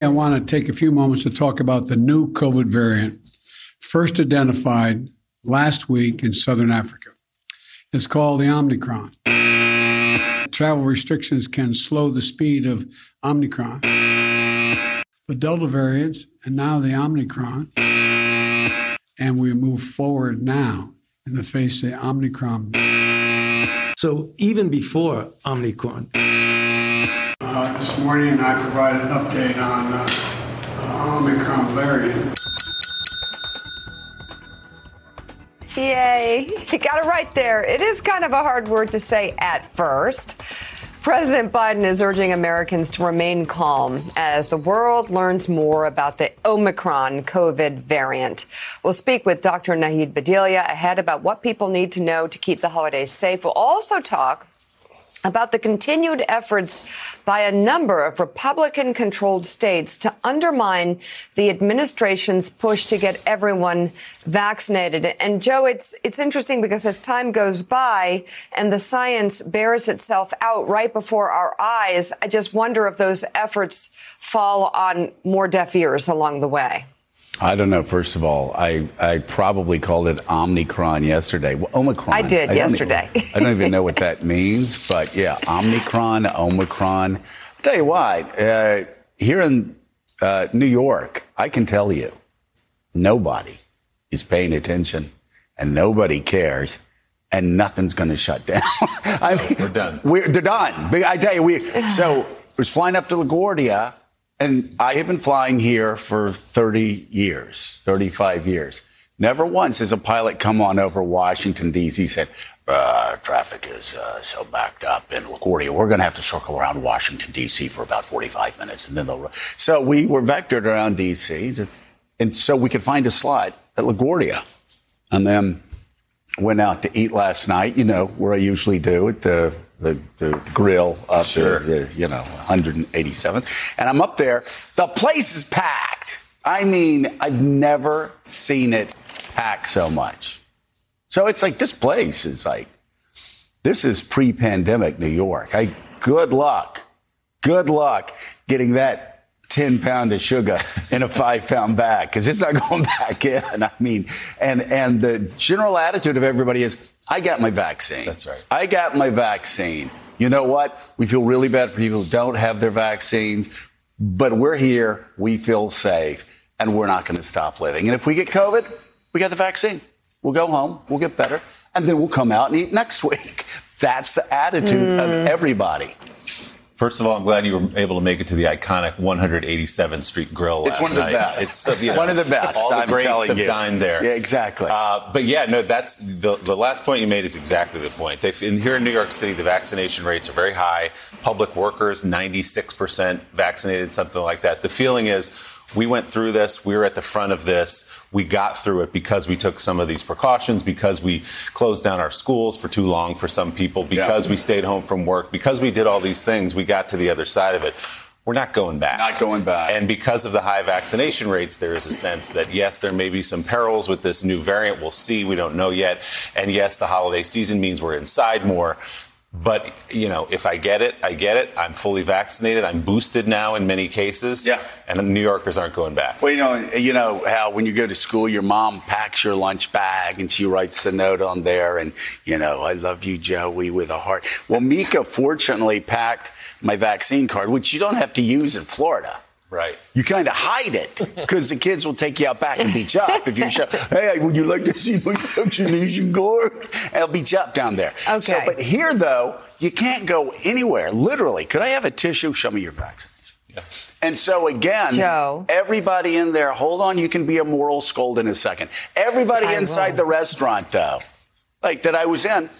I want to take a few moments to talk about the new COVID variant, first identified last week in Southern Africa. It's called the Omicron. Travel restrictions can slow the speed of Omicron. The Delta variants, and now the Omicron. And we move forward now in the face of the Omicron. So even before Omicron, this morning I provided an update on uh, Omicron variant. Yay. You got it right there. It is kind of a hard word to say at first. President Biden is urging Americans to remain calm as the world learns more about the Omicron COVID variant. We'll speak with Dr. Nahid Bhadelia ahead about what people need to know to keep the holidays safe. We'll also talk about the continued efforts by a number of Republican controlled states to undermine the administration's push to get everyone vaccinated. And Joe, it's, it's interesting because as time goes by and the science bears itself out right before our eyes, I just wonder if those efforts fall on more deaf ears along the way. I don't know. First of all, I, I probably called it Omicron yesterday. Well, Omicron. I did I yesterday. Even, I don't even know what that means, but yeah, Omicron, Omicron. I'll tell you what, uh, here in uh, New York, I can tell you, nobody is paying attention and nobody cares and nothing's going to shut down. I mean, we're done. We're, they're done. I tell you, we, so was flying up to LaGuardia and I have been flying here for 30 years, 35 years. Never once has a pilot come on over Washington, D.C. said, uh, traffic is uh, so backed up in LaGuardia. We're going to have to circle around Washington, D.C. for about 45 minutes. And then they'll. So we were vectored around D.C. And so we could find a slot at LaGuardia. And then went out to eat last night, you know, where I usually do at the the, the grill up sure. there, the, you know, 187th. And I'm up there. The place is packed. I mean, I've never seen it packed so much. So it's like this place is like, this is pre pandemic New York. I, good luck. Good luck getting that 10 pound of sugar in a five pound bag because it's not going back in. I mean, and, and the general attitude of everybody is, I got my vaccine. That's right. I got my vaccine. You know what? We feel really bad for people who don't have their vaccines, but we're here. We feel safe and we're not going to stop living. And if we get COVID, we got the vaccine. We'll go home. We'll get better. And then we'll come out and eat next week. That's the attitude mm. of everybody. First of all, I'm glad you were able to make it to the iconic 187th Street Grill. It's one of the night. best. It's you know, one of the best. All the I'm greats have you. dined there. Yeah, exactly. Uh, but yeah, no, that's the, the last point you made is exactly the point. They, in, here in New York City, the vaccination rates are very high. Public workers, 96% vaccinated, something like that. The feeling is we went through this. We were at the front of this. We got through it because we took some of these precautions, because we closed down our schools for too long for some people, because yeah. we stayed home from work, because we did all these things. We got to the other side of it. We're not going back. Not going back. And because of the high vaccination rates, there is a sense that, yes, there may be some perils with this new variant. We'll see. We don't know yet. And yes, the holiday season means we're inside more. But you know, if I get it, I get it. I'm fully vaccinated. I'm boosted now in many cases. Yeah. And New Yorkers aren't going back. Well, you know, you know how when you go to school, your mom packs your lunch bag and she writes a note on there, and you know, I love you, Joey, with a heart. Well, Mika fortunately packed my vaccine card, which you don't have to use in Florida. Right. You kind of hide it because the kids will take you out back and beat you up if you show, hey, would you like to see my vaccination card? They'll beat you up down there. Okay. So, but here, though, you can't go anywhere. Literally, could I have a tissue? Show me your vaccination. Yeah. And so again, Joe. everybody in there, hold on, you can be a moral scold in a second. Everybody I inside will. the restaurant, though, like that I was in,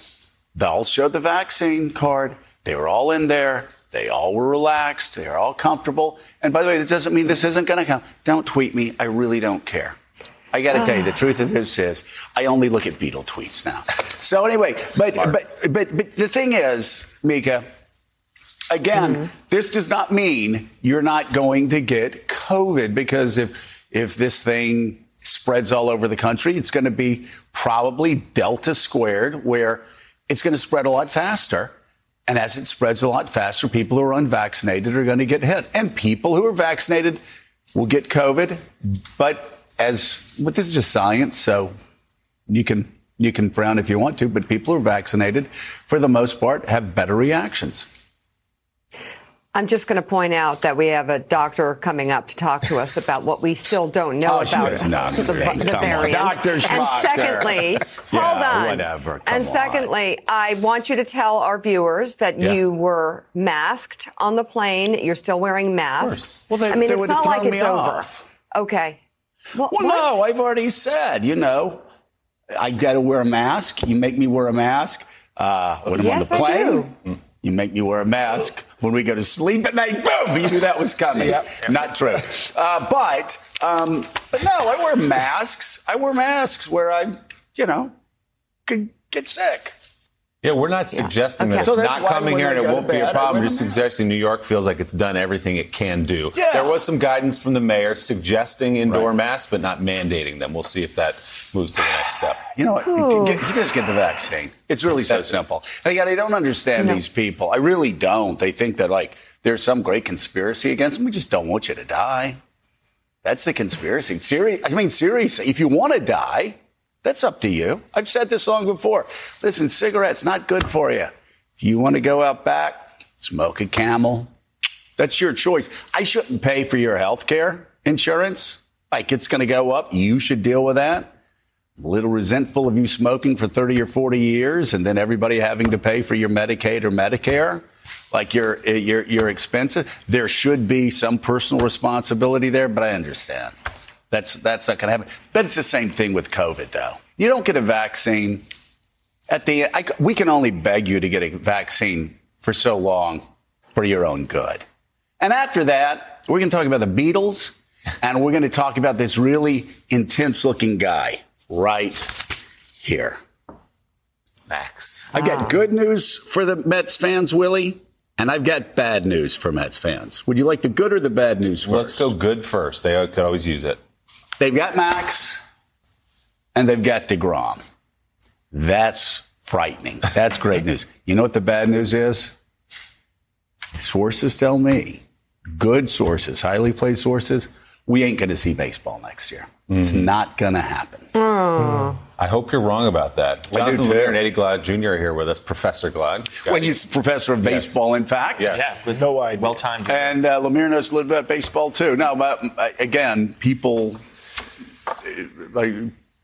they all showed the vaccine card. They were all in there They all were relaxed. They are all comfortable. And by the way, this doesn't mean this isn't going to come. Don't tweet me. I really don't care. I got to tell you, the truth of this is, I only look at Beatle tweets now. So anyway, but but but but the thing is, Mika. Again, mm-hmm. this does not mean you're not going to get COVID because if if this thing spreads all over the country, it's going to be probably delta squared, where it's going to spread a lot faster. And as it spreads a lot faster, people who are unvaccinated are going to get hit. And people who are vaccinated will get COVID. But as, but this is just science, so you can, you can frown if you want to, but people who are vaccinated, for the most part, have better reactions. I'm just going to point out that we have a doctor coming up to talk to us about what we still don't know oh, about the, the, variant. Doctor and secondly, yeah, hold on. Whatever. and secondly, on. I want you to tell our viewers that yeah. you were masked on the plane. You're still wearing masks. Well, they, I mean, it's not like it's off. over. Okay. Well, well no, I've already said. You know, I got to wear a mask. You make me wear a mask uh, when I'm yes, on the plane. I do. You make me wear a mask when we go to sleep at night. Boom! You knew that was coming. Yep. Not true. Uh, but um, but no, I wear masks. I wear masks where I, you know, could get sick. Yeah, we're not suggesting okay. that so it's not coming here and it won't be a problem. We're just suggesting New York feels like it's done everything it can do. Yeah. There was some guidance from the mayor suggesting indoor right. masks, but not mandating them. We'll see if that moves to the next step. You know what? You, you just get the vaccine. It's really so That's simple. And again, I don't understand no. these people. I really don't. They think that like there's some great conspiracy against them. We just don't want you to die. That's the conspiracy. Serious. I mean, seriously, if you want to die, that's up to you. I've said this long before. Listen, cigarettes not good for you. If you want to go out back, smoke a camel. That's your choice. I shouldn't pay for your health care insurance. Like it's going to go up. You should deal with that. I'm a little resentful of you smoking for 30 or 40 years and then everybody having to pay for your Medicaid or Medicare. Like your, your, your expenses. There should be some personal responsibility there, but I understand. That's that's not going to happen. But it's the same thing with COVID, though. You don't get a vaccine at the. I, we can only beg you to get a vaccine for so long for your own good. And after that, we're going to talk about the Beatles, and we're going to talk about this really intense-looking guy right here. Max. I've got good news for the Mets fans, Willie. And I've got bad news for Mets fans. Would you like the good or the bad news first? Let's go good first. They could always use it. They've got Max and they've got DeGrom. That's frightening. That's great news. You know what the bad news is? Sources tell me, good sources, highly placed sources, we ain't going to see baseball next year. Mm. It's not going to happen. Mm. I hope you're wrong about that. Jonathan Lemire and Eddie Glaude Jr. are here with us, Professor Glaude. Well, he's professor of baseball, yes. in fact. Yes. Yeah, with no idea. Well timed. And uh, Lemire knows a little bit about baseball, too. Now, but, uh, again, people like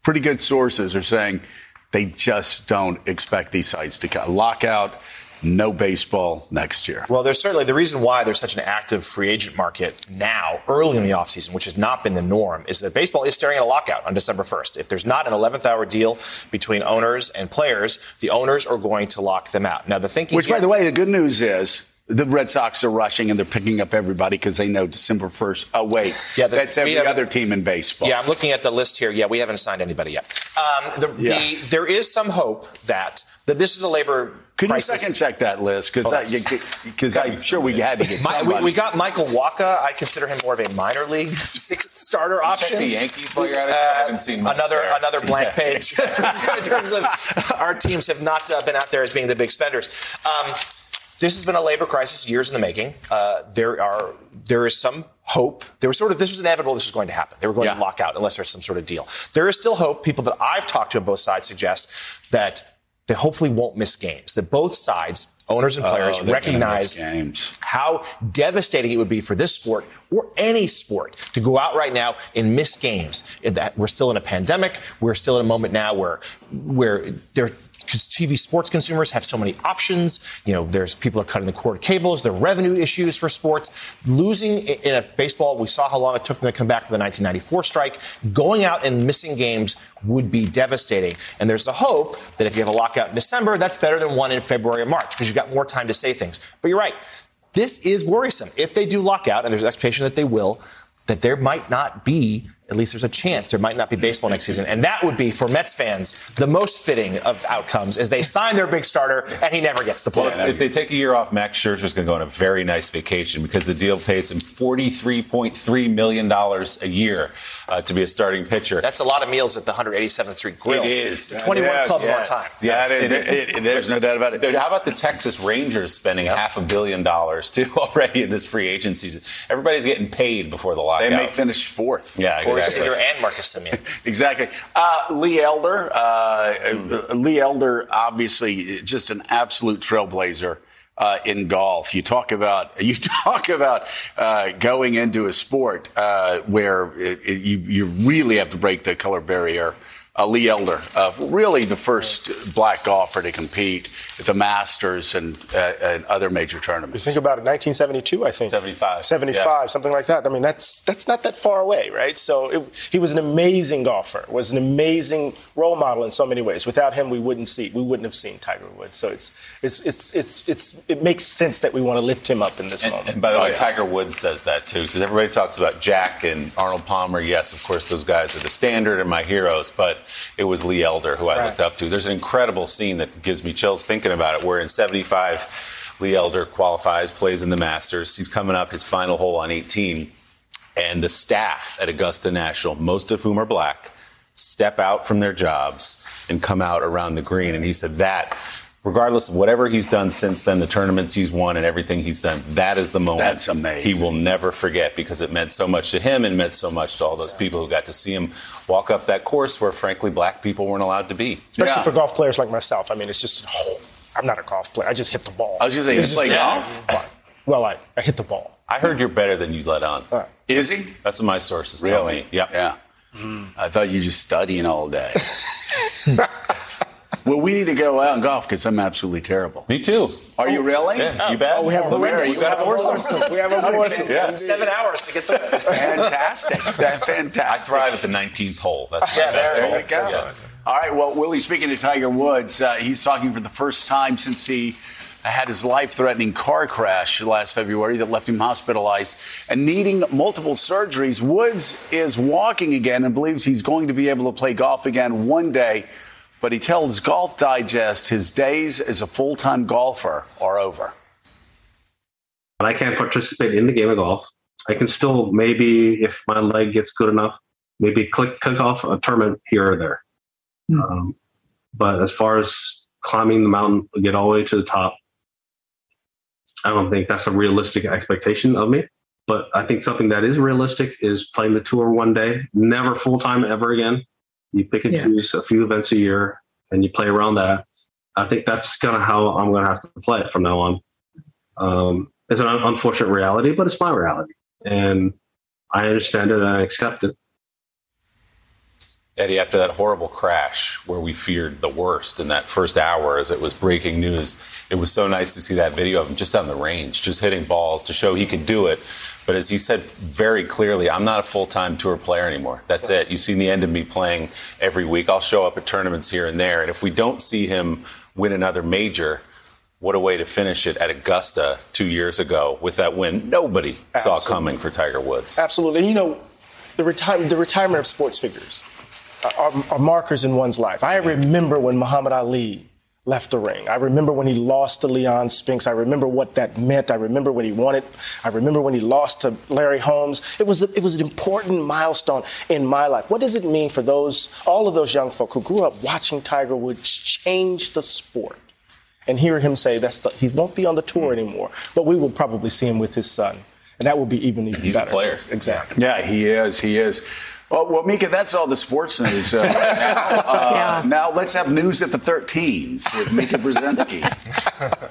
pretty good sources are saying they just don't expect these sites to come. Lockout, no baseball next year. Well, there's certainly the reason why there's such an active free agent market now, early in the offseason, which has not been the norm, is that baseball is staring at a lockout on December 1st. If there's not an 11th hour deal between owners and players, the owners are going to lock them out. Now, the thinking. Which, by the way, the good news is the Red Sox are rushing and they're picking up everybody because they know December 1st. Oh, wait. Yeah, the, that's every other team in baseball. Yeah, I'm looking at the list here. Yeah, we haven't signed anybody yet. Um, the, yeah. the, there is some hope that, that this is a labor could you second check that list? Because I'm sure we had to get somebody. We, we, got Michael Wacha. I consider him more of a minor league sixth starter option. Check the Yankees while you're at it. Uh, I haven't seen another there. another blank yeah. page in terms of our teams have not uh, been out there as being the big spenders. Um, this has been a labor crisis, years in the making. Uh, there are there is some hope. There was sort of this was inevitable. This was going to happen. They were going yeah. to lock out unless there's some sort of deal. There is still hope. People that I've talked to on both sides suggest that they hopefully won't miss games. That both sides owners and players oh, recognize how devastating it would be for this sport or any sport to go out right now and miss games. That we're still in a pandemic. We're still in a moment now where where there TV sports consumers have so many options. You know, there's people are cutting the cord cables. There are revenue issues for sports. Losing in a baseball, we saw how long it took them to come back from the 1994 strike. Going out and missing games would be devastating. And there's a hope that if you have a lockout in December, that's better than one in February or March because you've got more time to say things. But you're right this is worrisome. If they do lockout, and there's an expectation that they will, that there might not be at least there's a chance there might not be baseball next season. And that would be, for Mets fans, the most fitting of outcomes as they sign their big starter and he never gets to play. Well, if, if, they take a year off, Max Scherzer's going to go on a very nice vacation because the deal pays him $43.3 million a year uh, to be a starting pitcher. That's a lot of meals at the 187th Street Grill. It is. 21 yes, clubs yes. on time. Yes, it, it, it, there's no doubt about it. How about the Texas Rangers spending yep. half a billion dollars, too, already in this free agency season? Everybody's getting paid before the lockout. They may finish fourth. Yeah, exactly. And Marcus Semien. exactly. Uh, Lee Elder, uh, mm. Lee Elder, obviously just an absolute trailblazer. Uh, in golf, you talk about you talk about uh, going into a sport uh, where it, it, you you really have to break the color barrier uh, Lee Elder, uh, really the first black golfer to compete at the Masters and, uh, and other major tournaments. You think about it, 1972, I think. 75. 75, yeah. something like that. I mean, that's that's not that far away, right? So it, he was an amazing golfer, was an amazing role model in so many ways. Without him, we wouldn't see, we wouldn't have seen Tiger Woods. So it's it's it's it's, it's it makes sense that we want to lift him up in this and, moment. And by the oh, way, yeah. Tiger Woods says that too. So everybody talks about Jack and Arnold Palmer. Yes, of course, those guys are the standard and my heroes, but it was Lee Elder who I right. looked up to. There's an incredible scene that gives me chills thinking about it, where in 75, Lee Elder qualifies, plays in the Masters. He's coming up his final hole on 18. And the staff at Augusta National, most of whom are black, step out from their jobs and come out around the green. And he said that regardless of whatever he's done since then, the tournaments he's won and everything he's done, that is the moment That's amazing. he will never forget because it meant so much to him and meant so much to all those people who got to see him walk up that course where, frankly, black people weren't allowed to be. Especially yeah. for golf players like myself. I mean, it's just, oh, I'm not a golf player. I just hit the ball. I was just saying, you play golf? Well, I, I hit the ball. I heard you're better than you let on. Uh, is he? That's what my sources really? tell me. Yep. Yeah. Mm. I thought you just studying all day. Well, we need to go out and golf because I'm absolutely terrible. Me too. Are you really? Yeah, you bet. Oh, we have oh, Where? You got a foursome. We have a foursome. Yeah. Seven hours to get the fantastic. That fantastic. I thrive at the 19th hole. That's yeah, best there hole. you go. Yeah. All right. Well, Willie, speaking to Tiger Woods, uh, he's talking for the first time since he had his life-threatening car crash last February that left him hospitalized and needing multiple surgeries. Woods is walking again and believes he's going to be able to play golf again one day but he tells Golf Digest his days as a full time golfer are over. I can't participate in the game of golf. I can still maybe, if my leg gets good enough, maybe click kick off a tournament here or there. Mm-hmm. Um, but as far as climbing the mountain, get all the way to the top, I don't think that's a realistic expectation of me. But I think something that is realistic is playing the tour one day, never full time ever again. You pick and yeah. choose a few events a year and you play around that. I think that's kind of how I'm going to have to play it from now on. Um, it's an unfortunate reality, but it's my reality. And I understand it and I accept it. Eddie, after that horrible crash where we feared the worst in that first hour as it was breaking news, it was so nice to see that video of him just on the range, just hitting balls to show he could do it. But as you said very clearly, I'm not a full time tour player anymore. That's it. You've seen the end of me playing every week. I'll show up at tournaments here and there. And if we don't see him win another major, what a way to finish it at Augusta two years ago with that win nobody Absolutely. saw coming for Tiger Woods. Absolutely. And you know, the, reti- the retirement of sports figures are, are markers in one's life. I remember when Muhammad Ali left the ring. I remember when he lost to Leon Spinks. I remember what that meant. I remember when he won it. I remember when he lost to Larry Holmes. It was a, it was an important milestone in my life. What does it mean for those all of those young folk who grew up watching Tiger Woods change the sport? And hear him say that's the, he won't be on the tour hmm. anymore, but we will probably see him with his son, and that will be even even He's better. He's a player, exactly. Yeah, he is. He is. Well, well, Mika, that's all the sports news. Uh, now, uh, yeah. now, let's have news at the 13s with Mika Brzezinski.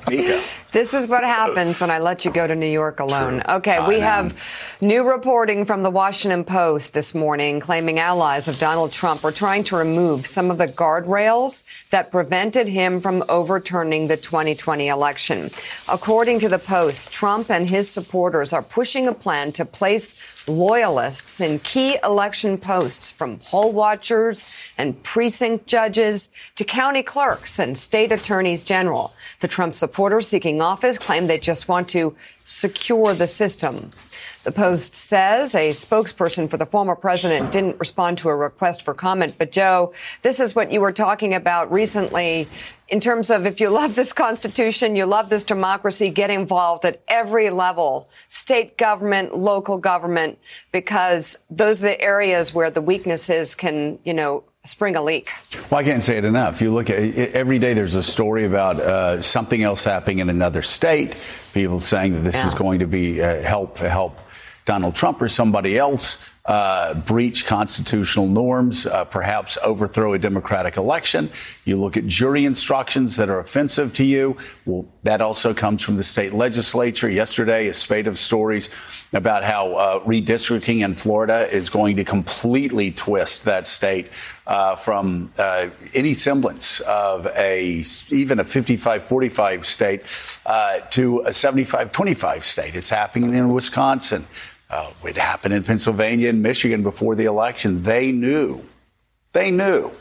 Mika. This is what happens when I let you go to New York alone. True. Okay, we have new reporting from the Washington Post this morning claiming allies of Donald Trump are trying to remove some of the guardrails that prevented him from overturning the 2020 election. According to the Post, Trump and his supporters are pushing a plan to place loyalists in key election posts from poll watchers and precinct judges to county clerks and state attorneys general. The Trump supporters seeking office claim they just want to secure the system. The Post says a spokesperson for the former president didn't respond to a request for comment. But Joe, this is what you were talking about recently in terms of if you love this Constitution, you love this democracy, get involved at every level, state government, local government, because those are the areas where the weaknesses can, you know, spring a leak. Well, I can't say it enough. You look at every day, there's a story about uh, something else happening in another state. People saying that this yeah. is going to be uh, help help Donald Trump or somebody else uh, breach constitutional norms, uh, perhaps overthrow a democratic election. You look at jury instructions that are offensive to you. Well, that also comes from the state legislature. Yesterday, a spate of stories about how uh, redistricting in Florida is going to completely twist that state uh, from uh, any semblance of a even a 55-45 state uh, to a 75-25 state. It's happening in Wisconsin. Uh, it happened in Pennsylvania and Michigan before the election. They knew, they knew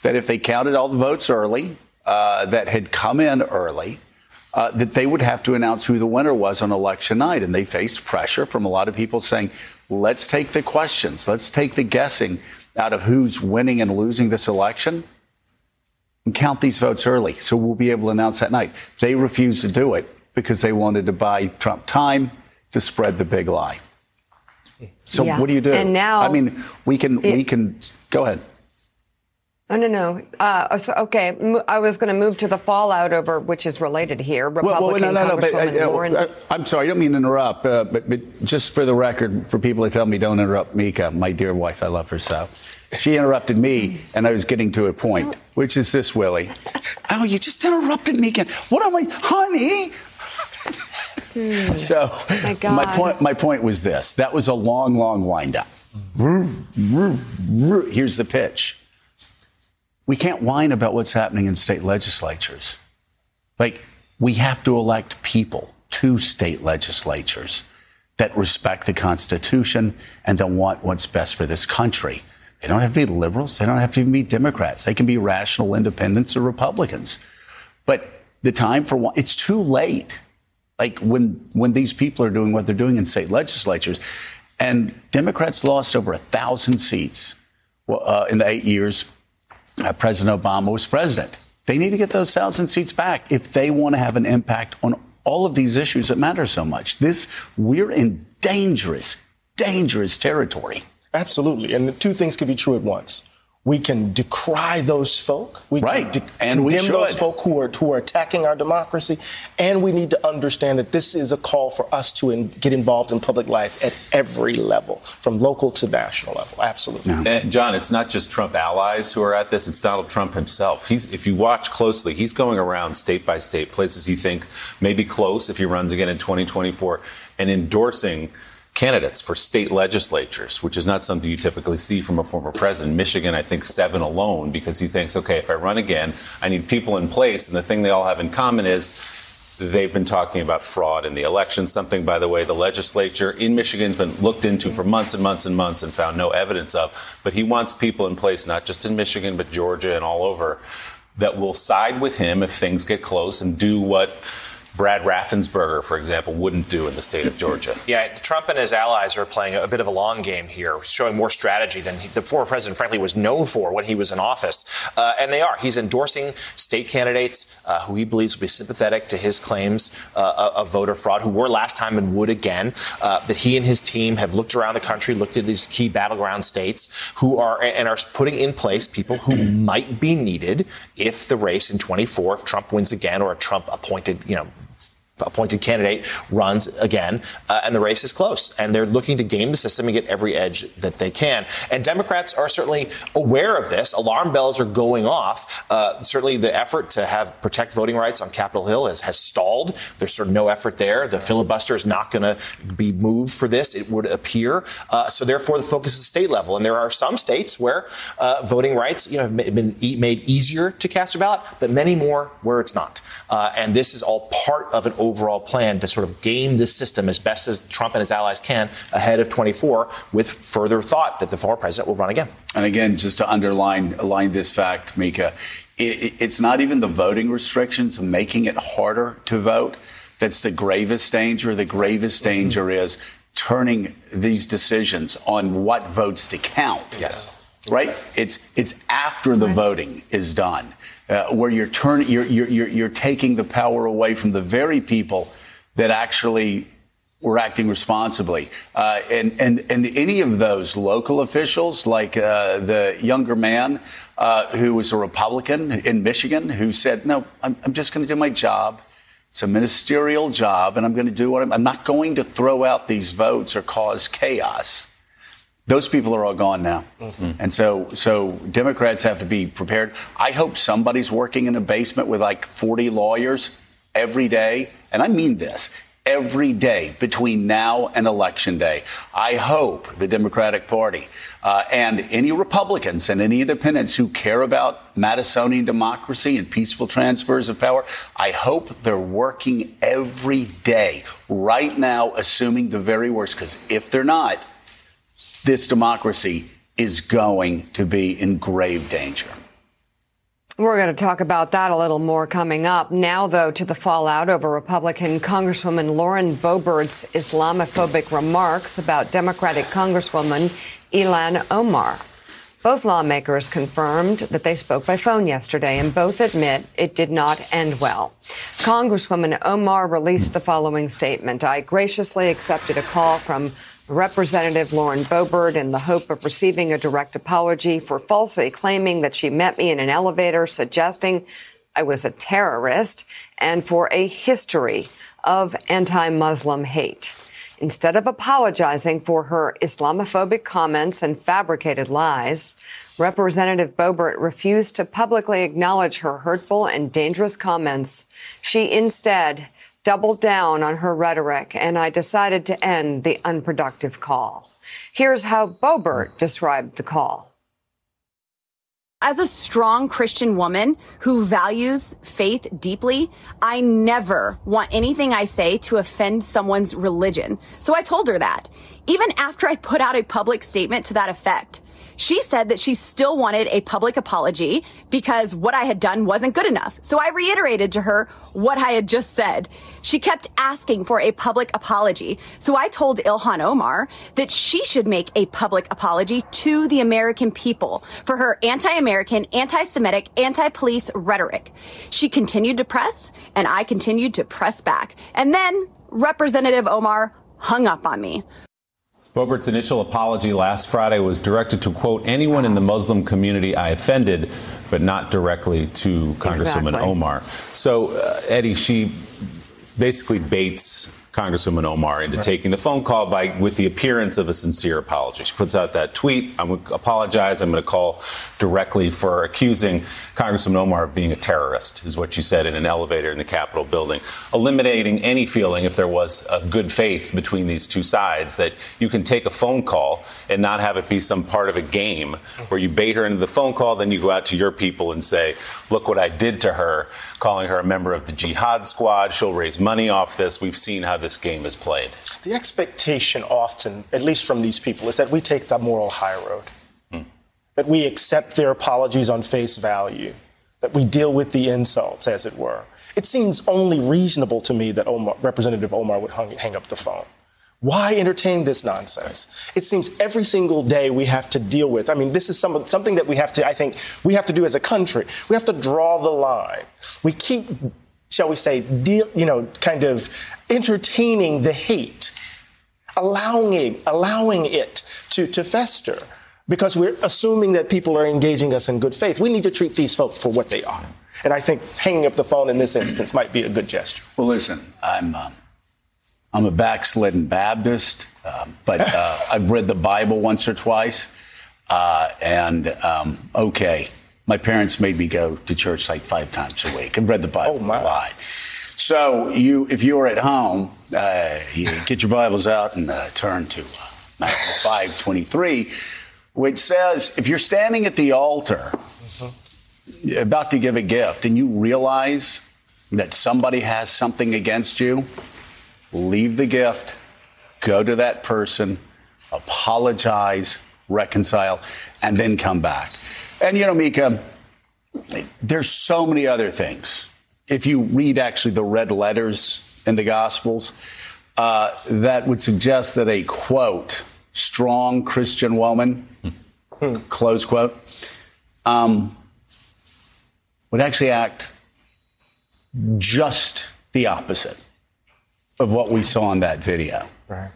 that if they counted all the votes early, uh, that had come in early, uh, that they would have to announce who the winner was on election night. And they faced pressure from a lot of people saying, let's take the questions, let's take the guessing out of who's winning and losing this election and count these votes early so we'll be able to announce that night. They refused to do it because they wanted to buy Trump time to spread the big lie. So yeah. what do you do? And now, I mean, we can it, we can go ahead. Oh, no, no. Uh, so, okay, I was going to move to the fallout over, which is related here. Republican well, well, no, no, no, but, uh, Lauren. Uh, I'm sorry, I don't mean to interrupt, uh, but, but, just for the record, for people that tell me don't interrupt Mika, my dear wife, I love her so. She interrupted me, and I was getting to a point, which is this, Willie. oh, you just interrupted me again. What am I, honey? Hmm. So my, my, point, my point was this: that was a long, long windup. Here's the pitch. We can't whine about what's happening in state legislatures. Like we have to elect people to state legislatures that respect the Constitution and that want what's best for this country. They don't have to be liberals. They don't have to even be Democrats. They can be rational independents or Republicans. But the time for it's too late like when when these people are doing what they're doing in state legislatures, and Democrats lost over a thousand seats uh, in the eight years uh, President Obama was president. They need to get those thousand seats back if they want to have an impact on all of these issues that matter so much. This we're in dangerous, dangerous territory. Absolutely, and two things could be true at once. We can decry those folk. We right. can de- and condemn those folk who are, who are attacking our democracy. And we need to understand that this is a call for us to in, get involved in public life at every level, from local to national level. Absolutely. No. And John, it's not just Trump allies who are at this, it's Donald Trump himself. He's, if you watch closely, he's going around state by state, places you think may be close if he runs again in 2024, and endorsing candidates for state legislatures, which is not something you typically see from a former president. Michigan, I think seven alone, because he thinks, okay, if I run again, I need people in place. And the thing they all have in common is they've been talking about fraud in the election, something, by the way, the legislature in Michigan has been looked into for months and months and months and found no evidence of. But he wants people in place, not just in Michigan, but Georgia and all over, that will side with him if things get close and do what Brad Raffensperger, for example, wouldn't do in the state of Georgia. Yeah, Trump and his allies are playing a bit of a long game here, showing more strategy than he, the former president, frankly, was known for when he was in office. Uh, and they are. He's endorsing state candidates uh, who he believes will be sympathetic to his claims uh, of voter fraud, who were last time and would again. Uh, that he and his team have looked around the country, looked at these key battleground states, who are and are putting in place people who might be needed if the race in 24, if Trump wins again, or a Trump appointed, you know, appointed candidate runs again, uh, and the race is close. And they're looking to game the system and get every edge that they can. And Democrats are certainly aware of this. Alarm bells are going off. Uh, certainly, the effort to have protect voting rights on Capitol Hill has, has stalled. There's sort of no effort there. The filibuster is not going to be moved for this. It would appear. Uh, so therefore, the focus is state level. And there are some states where uh, voting rights, you know, have been made easier to cast a ballot, but many more where it's not. Uh, and this is all part of an overall plan to sort of game this system as best as Trump and his allies can ahead of 24 with further thought that the former president will run again. And again, just to underline align this fact, Mika, it, it's not even the voting restrictions making it harder to vote that's the gravest danger. The gravest mm-hmm. danger mm-hmm. is turning these decisions on what votes to count. Yes. Right? It's it's after the right. voting is done, uh, where you're turning you're, you're you're taking the power away from the very people that actually were acting responsibly. Uh, and, and, and any of those local officials, like uh, the younger man uh, who was a Republican in Michigan, who said, No, I'm, I'm just going to do my job. It's a ministerial job, and I'm going to do what I'm, I'm not going to throw out these votes or cause chaos. Those people are all gone now. Mm-hmm. And so, so Democrats have to be prepared. I hope somebody's working in a basement with like 40 lawyers every day. And I mean this every day between now and election day. I hope the Democratic Party uh, and any Republicans and any independents who care about Madisonian democracy and peaceful transfers of power, I hope they're working every day right now, assuming the very worst. Because if they're not, this democracy is going to be in grave danger. We're going to talk about that a little more coming up. Now, though, to the fallout over Republican Congresswoman Lauren Boebert's Islamophobic remarks about Democratic Congresswoman Ilhan Omar. Both lawmakers confirmed that they spoke by phone yesterday, and both admit it did not end well. Congresswoman Omar released the following statement I graciously accepted a call from Representative Lauren Boebert in the hope of receiving a direct apology for falsely claiming that she met me in an elevator suggesting I was a terrorist and for a history of anti-Muslim hate. Instead of apologizing for her Islamophobic comments and fabricated lies, Representative Boebert refused to publicly acknowledge her hurtful and dangerous comments. She instead doubled down on her rhetoric, and I decided to end the unproductive call. Here's how Boebert described the call. As a strong Christian woman who values faith deeply, I never want anything I say to offend someone's religion. So I told her that. Even after I put out a public statement to that effect, she said that she still wanted a public apology because what I had done wasn't good enough. So I reiterated to her what I had just said. She kept asking for a public apology. So I told Ilhan Omar that she should make a public apology to the American people for her anti-American, anti-Semitic, anti-police rhetoric. She continued to press and I continued to press back. And then Representative Omar hung up on me. Boebert's initial apology last Friday was directed to, quote, anyone in the Muslim community I offended, but not directly to Congresswoman exactly. Omar. So, uh, Eddie, she basically baits Congresswoman Omar into right. taking the phone call by with the appearance of a sincere apology. She puts out that tweet. I'm going to apologize. I'm going to call directly for accusing Congressman Omar of being a terrorist, is what she said in an elevator in the Capitol building, eliminating any feeling, if there was a good faith between these two sides, that you can take a phone call and not have it be some part of a game where you bait her into the phone call, then you go out to your people and say, look what I did to her calling her a member of the jihad squad. She'll raise money off this. We've seen how this game is played. The expectation often, at least from these people, is that we take the moral high road. That we accept their apologies on face value, that we deal with the insults, as it were. It seems only reasonable to me that Omar, Representative Omar would hung, hang up the phone. Why entertain this nonsense? It seems every single day we have to deal with. I mean, this is some, something that we have to, I think, we have to do as a country. We have to draw the line. We keep, shall we say, deal, you know, kind of entertaining the hate, allowing it, allowing it to, to fester because we're assuming that people are engaging us in good faith. We need to treat these folks for what they are. And I think hanging up the phone in this instance might be a good gesture. Well, listen, I'm. Um I'm a backslidden Baptist, um, but uh, I've read the Bible once or twice. Uh, and um, okay, my parents made me go to church like five times a week. I've read the Bible oh, a lot. So you, if you're at home, uh, you get your Bibles out and uh, turn to uh, Matthew 5:23, which says, if you're standing at the altar, mm-hmm. about to give a gift, and you realize that somebody has something against you, leave the gift, go to that person, apologize, reconcile, and then come back. And you know, Mika, there's so many other things. If you read actually the red letters in the Gospels, uh, that would suggest that a quote, strong Christian woman, close quote, um, would actually act just the opposite of what we saw in that video. Right.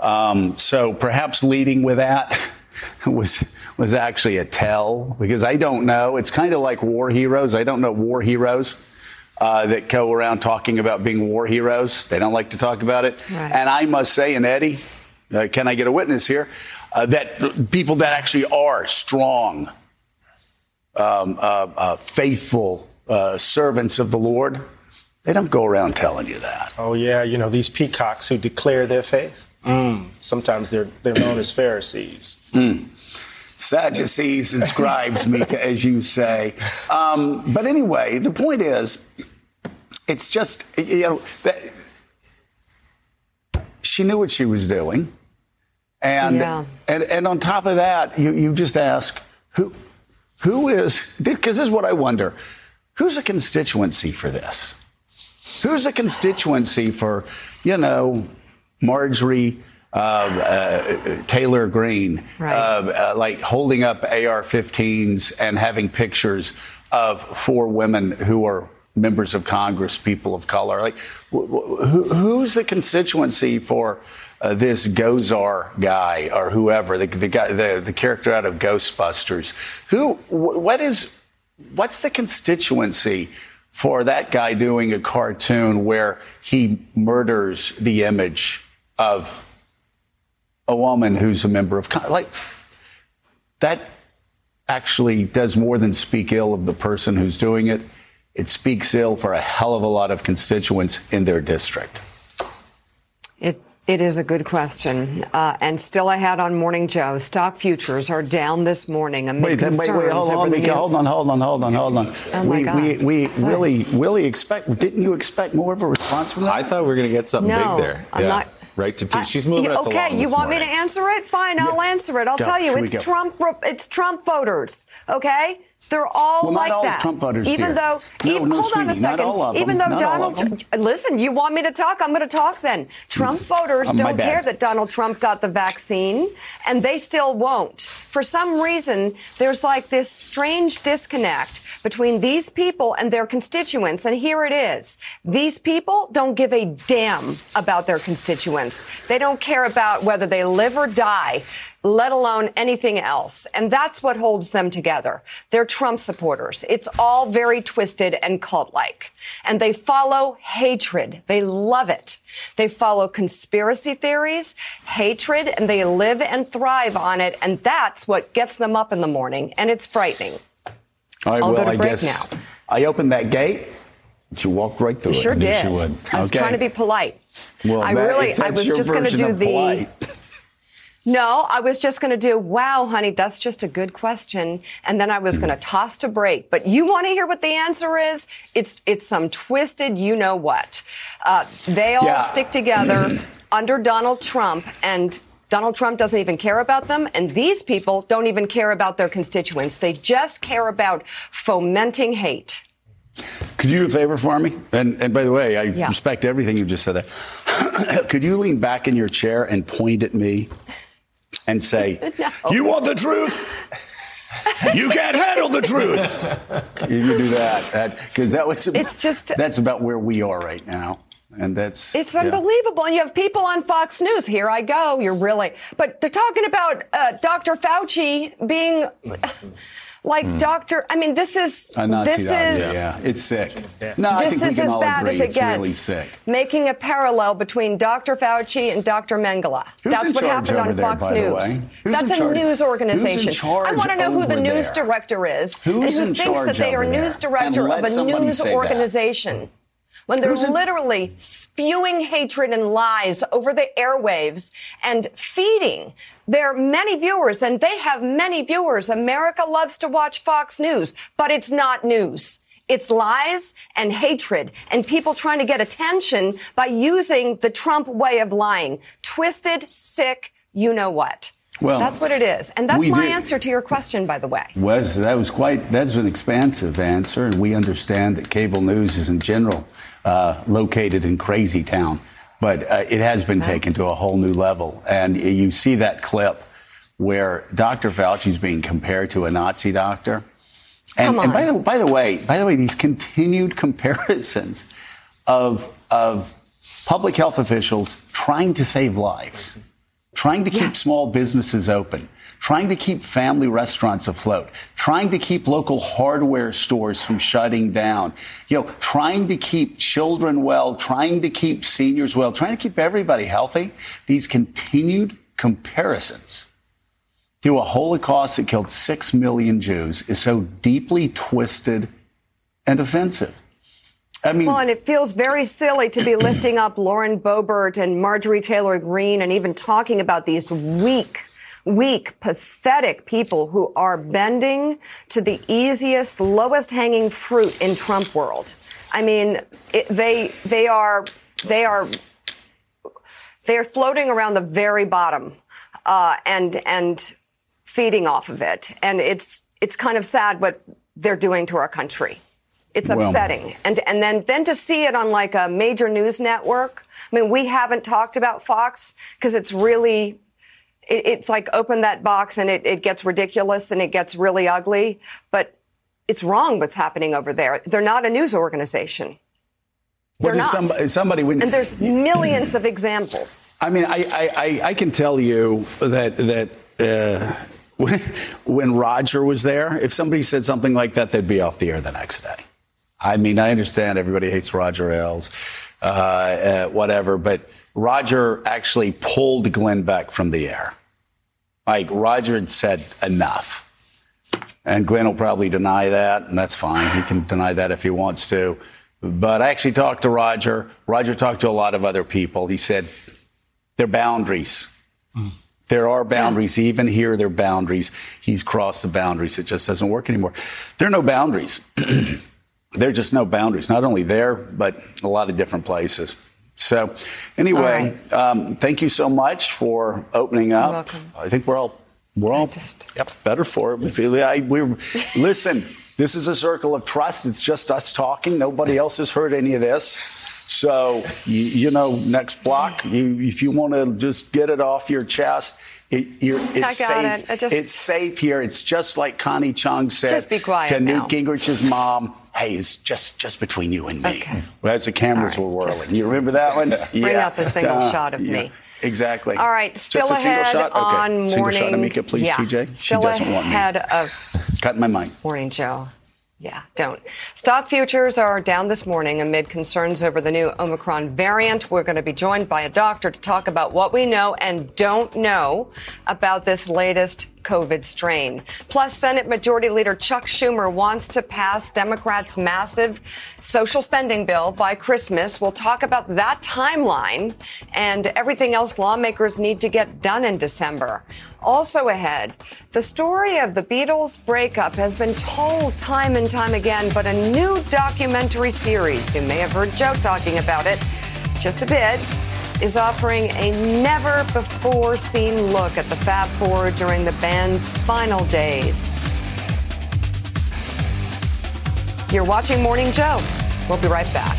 Um, so perhaps leading with that was was actually a tell because I don't know. It's kind of like war heroes. I don't know war heroes. Uh, that go around talking about being war heroes. They don't like to talk about it. Right. And I must say, and Eddie, uh, can I get a witness here? Uh, that people that actually are strong, um, uh, uh, faithful uh, servants of the Lord, they don't go around telling you that. Oh yeah, you know these peacocks who declare their faith. Mm. Sometimes they're they're known as Pharisees. Sadducees and scribes, Mika, as you say. Um, but anyway, the point is, it's just you know that she knew what she was doing, and Yeah. and and on top of that, you you just ask who who is because this is what I wonder, who's a constituency for this? Who's a constituency for you know Marjorie? Uh, uh, Taylor Greene, Right. uh, uh, like holding up AR-15s and having pictures of four women who are members of Congress, people of color. Like, wh- wh- who's the constituency for uh, this Gosar guy or whoever, the, the guy, the, the character out of Ghostbusters? Who? What is? What's the constituency? For that guy doing a cartoon where he murders the image of a woman who's a member of like that actually does more than speak ill of the person who's doing it. It speaks ill for a hell of a lot of constituents in their district. It it is a good question, uh, and still ahead on Morning Joe. Stock futures are down this morning amid Wait, then, wait, concerns wait, hold over on, the Mika, hold on, hold on, hold on, hold on. Oh, my we, God. we, we What? really, really expect. Didn't you expect more of a response from that? I thought we were going to get something No, big there. I'm yeah. not- Right to two. I- She's moving you- us okay, along. you this want me to answer it? Fine, I'll answer it. I'll Go. tell you, it's. Trump. It's Trump voters. Okay, they're all Well, like all that. Trump voters even here. though, No, even, no, hold on a sweetie, second. even though Not Donald, of them. Tr- listen, you want me to talk? I'm going to talk then. Trump voters Uh, don't bad. care that Donald Trump got the vaccine, and they still won't. For some reason, there's like this strange disconnect between these people and their constituents, and here it is. These people don't give a damn about their constituents. They don't care about whether they live or die, let alone anything else. And that's what holds them together. They're Trump supporters. It's all very twisted and cult-like. And they follow hatred. They love it. They follow conspiracy theories, hatred, and they live and thrive on it. And that's what gets them up in the morning. And it's frightening. All right, I'll well, go to I break guess now. I opened that gate. but You walked right through You it. sure did. you would. I was Okay. trying to be polite. Well, I that- really, I that's was your just going to version do of the. No, I was just going to do, wow, honey, that's just a good question. And then I was going to toss to break. But you want to hear what the answer is? It's, it's some twisted, you know what. Uh, they all Yeah. stick together under Donald Trump and Donald Trump doesn't even care about them. And these people don't even care about their constituents. They just care about fomenting hate. Could you do a favor for me? And, and by the way, I Yeah. respect everything you just said there. Could you lean back in your chair and point at me and say, No. You want the truth? you can't handle the truth. Can you do that? Because that, was It's just- that's about where we are right now, and that's It's yeah. unbelievable. And you have people on Fox News. Here I go. You're really, but they're talking about uh, Dr. Fauci being like hmm. Dr. I mean, this is A Nazi this doctor, is yeah, it's sick. No, I this think we is can as all bad agree as it it's gets. really sick. Making a parallel between Dr. Fauci and Dr. Mengele. Who's That's in what happened over on there, Fox by the News. way? Who's That's in a charge? news Who's in organization. I want to know who the news there? director is Who's and who in thinks that they are there? news director of a news organization. that. When they're Who's in- literally spewing hatred and lies over the airwaves and feeding their many viewers, and they have many viewers. America loves to watch Fox News, but it's not news. It's lies and hatred and people trying to get attention by using the Trump way of lying. Twisted, sick, you know what. Well, that's what it is. And that's my answer to your question, by the way. Was that was quite that's an expansive answer, and we understand that cable news is in general uh, located in crazy town, but uh, it has been okay. taken to a whole new level. And you see that clip where Dr. Fauci is being compared to a Nazi doctor. And, and by, the, by the way, by the way, these continued comparisons of of public health officials trying to save lives trying to keep yeah. small businesses open, trying to keep family restaurants afloat, trying to keep local hardware stores from shutting down, you know, trying to keep children well, trying to keep seniors well, trying to keep everybody healthy. These continued comparisons to a Holocaust that killed six million Jews is so deeply twisted and offensive. I mean, well, and it feels very silly to be lifting up Lauren Boebert and Marjorie Taylor Greene and even talking about these weak, weak, pathetic people who are bending to the easiest, lowest hanging fruit in Trump world. I mean, it, they they are they are they are floating around the very bottom uh, and and feeding off of it, and it's it's kind of sad what they're doing to our country. It's upsetting. Well, and, and then, then to see it on like a major news network. I mean, we haven't talked about Fox because it's really, it, it's like open that box and it, it gets ridiculous and it gets really ugly. But it's wrong what's happening over there. They're not a news organization. They're not. Somebody, somebody and there's millions of examples. I mean, I, I, I, can tell you that, that, uh, when, when Roger was there, if somebody said something like that, they'd be off the air the next day. I mean, I understand everybody hates Roger Ailes, uh, uh, whatever, but Roger actually pulled Glenn Beck from the air. Like Roger had said enough. And Glenn will probably deny that, and that's fine. He can deny that if he wants to. But I actually talked to Roger. Roger talked to a lot of other people. He said, there are boundaries. Mm. There are boundaries. Yeah. Even here, there are boundaries. He's crossed the boundaries. It just doesn't work anymore. There are no boundaries. there are just no boundaries, not only there, but a lot of different places. So, anyway, right. um, thank you so much for opening up. I think we're all we're all just, yep. better for it. We feel I, we're listen. This is a circle of trust. It's just us talking. Nobody else has heard any of this. So, you, you know, next block, you, if you want to just get it off your chest, it, it's safe. It. Just, it's safe here. It's just like Connie Chung said just be quiet to now. Newt Gingrich's mom hey, it's just just between you and me. Okay. Well, as the cameras right, were whirling. Just, you remember that one? Bring yeah. up a single uh, shot of yeah. me. Exactly. All right, still just a ahead single shot? Okay. on morning. Single shot, Amica, please, yeah. TJ. She doesn't want me. ahead of Cut my mind. Morning, Joe. Yeah, don't. Stock futures are down this morning amid concerns over the new Omicron variant. We're going to be joined by a doctor to talk about what we know and don't know about this latest COVID strain. Plus, Senate Majority Leader Chuck Schumer wants to pass Democrats' massive social spending bill by Christmas. We'll talk about that timeline and everything else lawmakers need to get done in December. Also ahead, the story of the Beatles breakup has been told time and time again, but a new documentary series, you may have heard Joe talking about it just a bit, is offering a never before seen look at the Fab Four during the band's final days. You're watching Morning Joe. We'll be right back.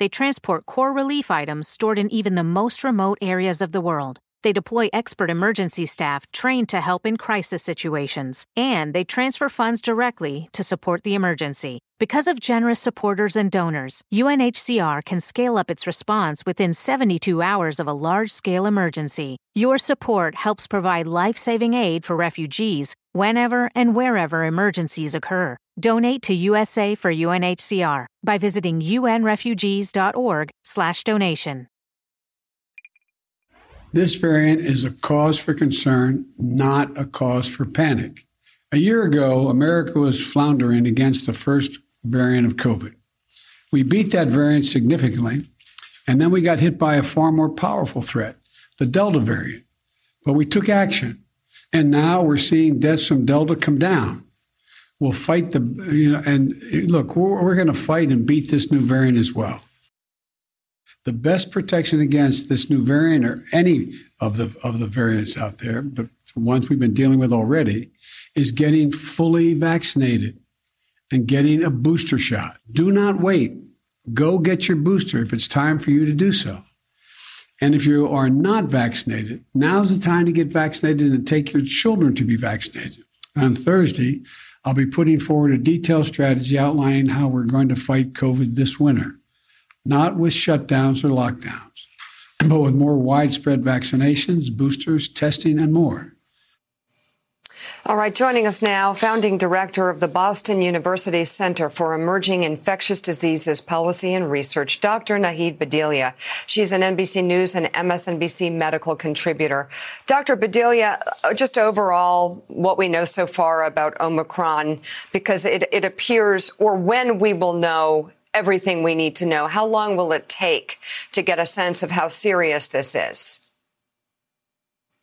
They transport core relief items stored in even the most remote areas of the world. They deploy expert emergency staff trained to help in crisis situations, and they transfer funds directly to support the emergency. Because of generous supporters and donors, UNHCR can scale up its response within 72 hours of a large scale emergency. Your support helps provide life saving aid for refugees whenever and wherever emergencies occur. Donate to USA for UNHCR by visiting unrefugees.org/donation. This variant is a cause for concern, not a cause for panic. A year ago, America was floundering against the first variant of COVID. We beat that variant significantly, and then we got hit by a far more powerful threat, the Delta variant. But we took action, and now we're seeing deaths from Delta come down. We'll fight the, you know, and look, we're, we're going to fight and beat this new variant as well. The best protection against this new variant or any of the of the variants out there, the ones we've been dealing with already, is getting fully vaccinated and getting a booster shot. Do not wait. Go get your booster if it's time for you to do so. And if you are not vaccinated, now's the time to get vaccinated and take your children to be vaccinated. And On Thursday, I'll be putting forward a detailed strategy outlining how we're going to fight COVID this winter, not with shutdowns or lockdowns, but with more widespread vaccinations, boosters, testing, and more. All right, joining us now, founding director of the Boston University Center for Emerging Infectious Diseases Policy and Research, Dr. Nahid Bhadelia. She's an NBC News and MSNBC medical contributor. Dr. Bhadelia, uh, just overall, what we know so far about Omicron, because it, it appears, or when we will know everything we need to know, how long will it take to get a sense of how serious this is?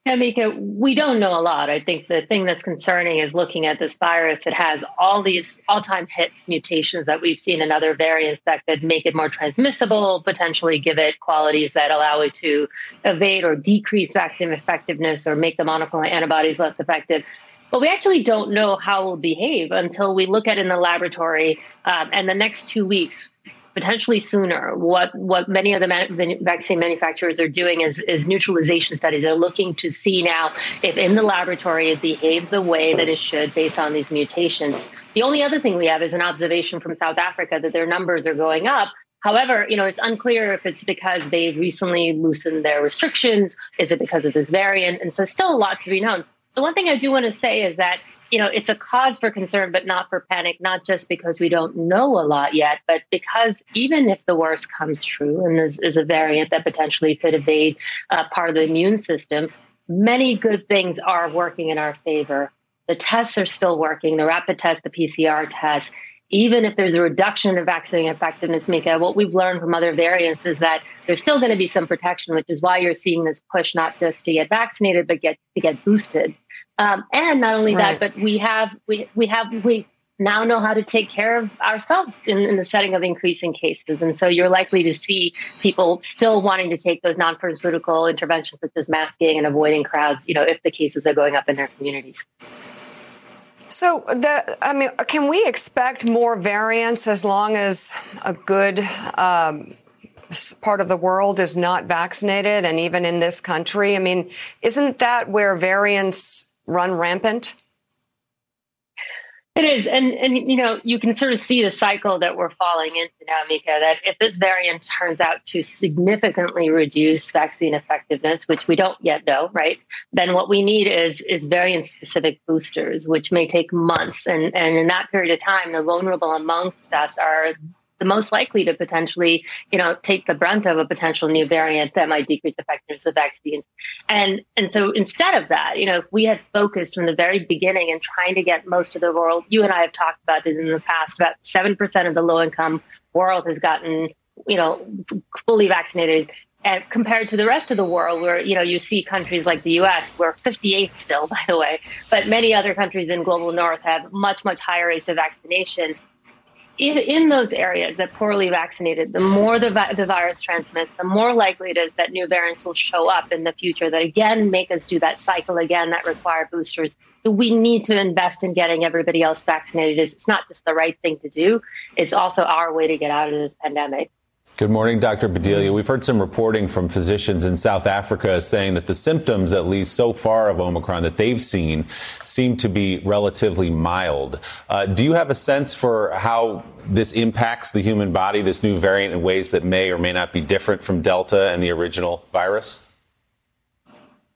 Yeah, Mika, we don't know a lot. I think the thing that's concerning is looking at this virus. It has all these all time hit mutations that we've seen in other variants that could make it more transmissible, potentially give it qualities that allow it to evade or decrease vaccine effectiveness or make the monoclonal antibodies less effective. But we actually don't know how it will behave until we look at it in the laboratory. Um, and the next two weeks, potentially sooner. What what many of the man- vaccine manufacturers are doing is, is neutralization studies. They're looking to see now if in the laboratory it behaves the way that it should based on these mutations. The only other thing we have is an observation from South Africa that their numbers are going up. However, you know, it's unclear if it's because they've recently loosened their restrictions. Is it because of this variant? And so still a lot to be known. The one thing I do want to say is that you know, it's a cause for concern, but not for panic, not just because we don't know a lot yet, but because even if the worst comes true and this is a variant that potentially could evade uh, part of the immune system, many good things are working in our favor. The tests are still working, the rapid test, the PCR test. Even if there's a reduction in vaccine effectiveness, Mika, what we've learned from other variants is that there's still going to be some protection, which is why you're seeing this push not just to get vaccinated, but get to get boosted. Um, and not only right. that, but we have we we have we now know how to take care of ourselves in, in, the setting of increasing cases. And so you're likely to see people still wanting to take those non-pharmaceutical interventions such as masking and avoiding crowds, you know, if the cases are going up in their communities. So the, I mean, can we expect more variants as long as a good um, part of the world is not vaccinated, and even in this country? I mean, isn't that where variants run rampant? It is, and and you know you can sort of see the cycle that we're falling into now, Mika. That if this variant turns out to significantly reduce vaccine effectiveness, which we don't yet know, right? Then what we need is is variant specific boosters, which may take months, and and in that period of time, the vulnerable amongst us are the most likely to potentially, you know, take the brunt of a potential new variant that might decrease effectiveness of vaccines. And and so instead of that, you know, if we had focused from the very beginning and trying to get most of the world, you and I have talked about this in the past, about seven percent of the low income world has gotten you know, fully vaccinated and compared to the rest of the world where you know you see countries like the US we're 58th still by the way but many other countries in global north have much much higher rates of vaccinations in, in those areas that poorly vaccinated the more the, vi- the virus transmits the more likely it is that new variants will show up in the future that again make us do that cycle again that require boosters. So we need to invest in getting everybody else vaccinated. It's not just the right thing to do. It's also our way to get out of this pandemic Good morning, Dr. Bhadelia. We've heard some reporting from physicians in South Africa saying that the symptoms, at least so far, of Omicron that they've seen seem to be relatively mild. Uh, do you have a sense for how this impacts the human body, this new variant, in ways that may or may not be different from Delta and the original virus?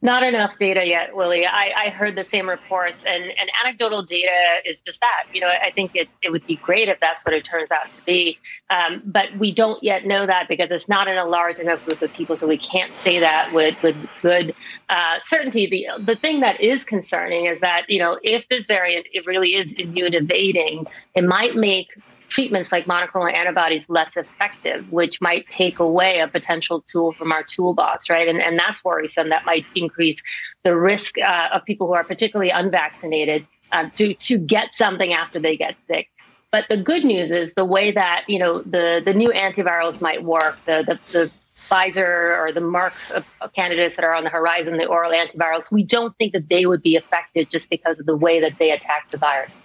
Not enough data yet, Willie. I, I heard the same reports, and, and anecdotal data is just that. You know, I think it, it would be great if that's what it turns out to be. Um, but we don't yet know that because it's not in a large enough group of people, so we can't say that with, with good uh, certainty. The, the thing that is concerning is that, you know, if this variant it really is immune evading, it might make treatments like monoclonal antibodies less effective, which might take away a potential tool from our toolbox, right? And, and that's worrisome. That might increase the risk uh, of people who are particularly unvaccinated uh, to, to get something after they get sick. But the good news is the way that, you know, the, the new antivirals might work, the, the, the Pfizer or the Merck candidates that are on the horizon, the oral antivirals, we don't think that they would be effective just because of the way that they attack the virus.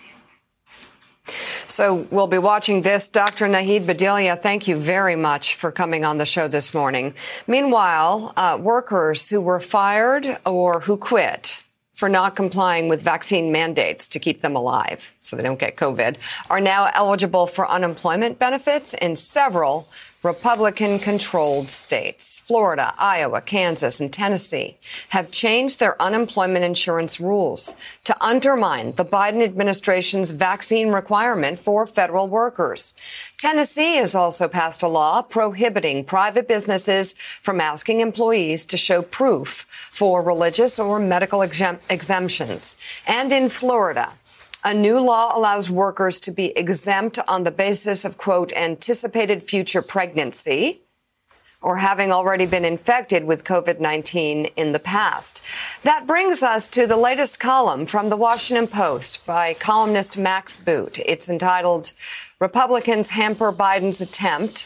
So we'll be watching this. Dr. Nahid Bhadelia, thank you very much for coming on the show this morning. Meanwhile, uh, workers who were fired or who quit for not complying with vaccine mandates to keep them alive so they don't get COVID are now eligible for unemployment benefits in several Republican controlled states. Florida, Iowa, Kansas, and Tennessee have changed their unemployment insurance rules to undermine the Biden administration's vaccine requirement for federal workers. Tennessee has also passed a law prohibiting private businesses from asking employees to show proof for religious or medical exemptions. And in Florida, a new law allows workers to be exempt on the basis of, quote, anticipated future pregnancy or having already been infected with COVID-19 in the past. That brings us to the latest column from the Washington Post by columnist Max Boot. It's entitled Republicans Hamper Biden's Attempt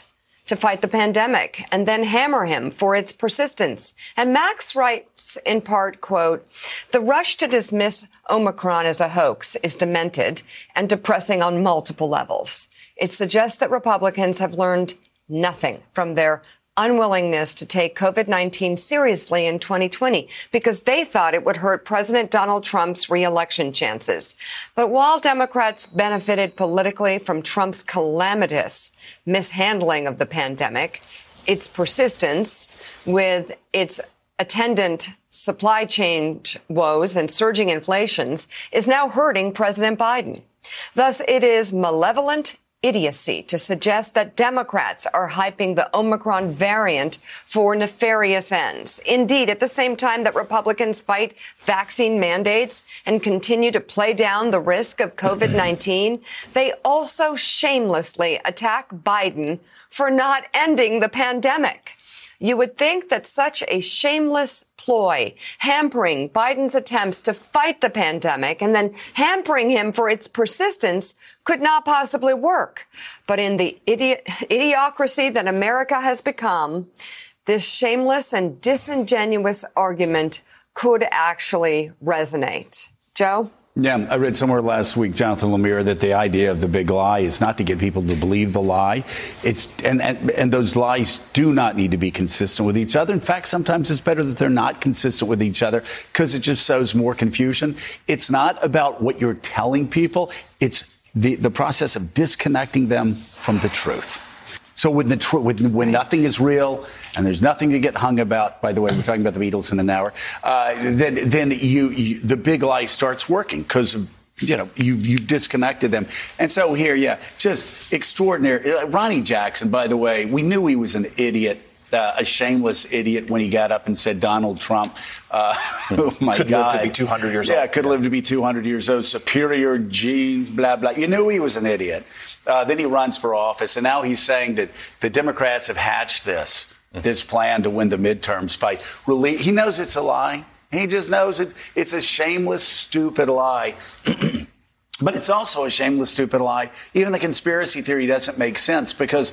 to fight the pandemic and then hammer him for its persistence. And Max writes in part, quote, the rush to dismiss Omicron as a hoax is demented and depressing on multiple levels. It suggests that Republicans have learned nothing from their unwillingness to take COVID-19 seriously in 2020 because they thought it would hurt President Donald Trump's reelection chances. But while Democrats benefited politically from Trump's calamitous mishandling of the pandemic, its persistence with its attendant supply chain woes and surging inflations is now hurting President Biden. Thus, it is malevolent idiocy to suggest that Democrats are hyping the Omicron variant for nefarious ends. Indeed, at the same time that Republicans fight vaccine mandates and continue to play down the risk of COVID-19, they also shamelessly attack Biden for not ending the pandemic. You would think that such a shameless ploy, hampering Biden's attempts to fight the pandemic and then hampering him for its persistence could not possibly work. But in the idiot, idiocracy that America has become, this shameless and disingenuous argument could actually resonate. Joe? Yeah, I read somewhere last week, Jonathan Lemire, that the idea of the big lie is not to get people to believe the lie. It's and, and and those lies do not need to be consistent with each other. In fact, sometimes it's better that they're not consistent with each other because it just sows more confusion. It's not about what you're telling people. It's the, the process of disconnecting them from the truth. So when the tr- when, when nothing is real and there's nothing to get hung about, by the way, we're talking about the Beatles in an hour, uh, then then you, you the big lie starts working because you know you you've disconnected them. And so here, yeah, just extraordinary. Ronnie Jackson, by the way, we knew he was an idiot uh, a shameless idiot when he got up and said Donald Trump. Uh, oh my could God. live to be 200 years yeah, old. Yeah, could live to be 200 years old. Superior genes, blah blah. You knew he was an idiot. Uh, then he runs for office, and now he's saying that the Democrats have hatched this this plan to win the midterms by release. He knows it's a lie. He just knows it, it's a shameless, stupid lie. but it's also a shameless, stupid lie. Even the conspiracy theory doesn't make sense because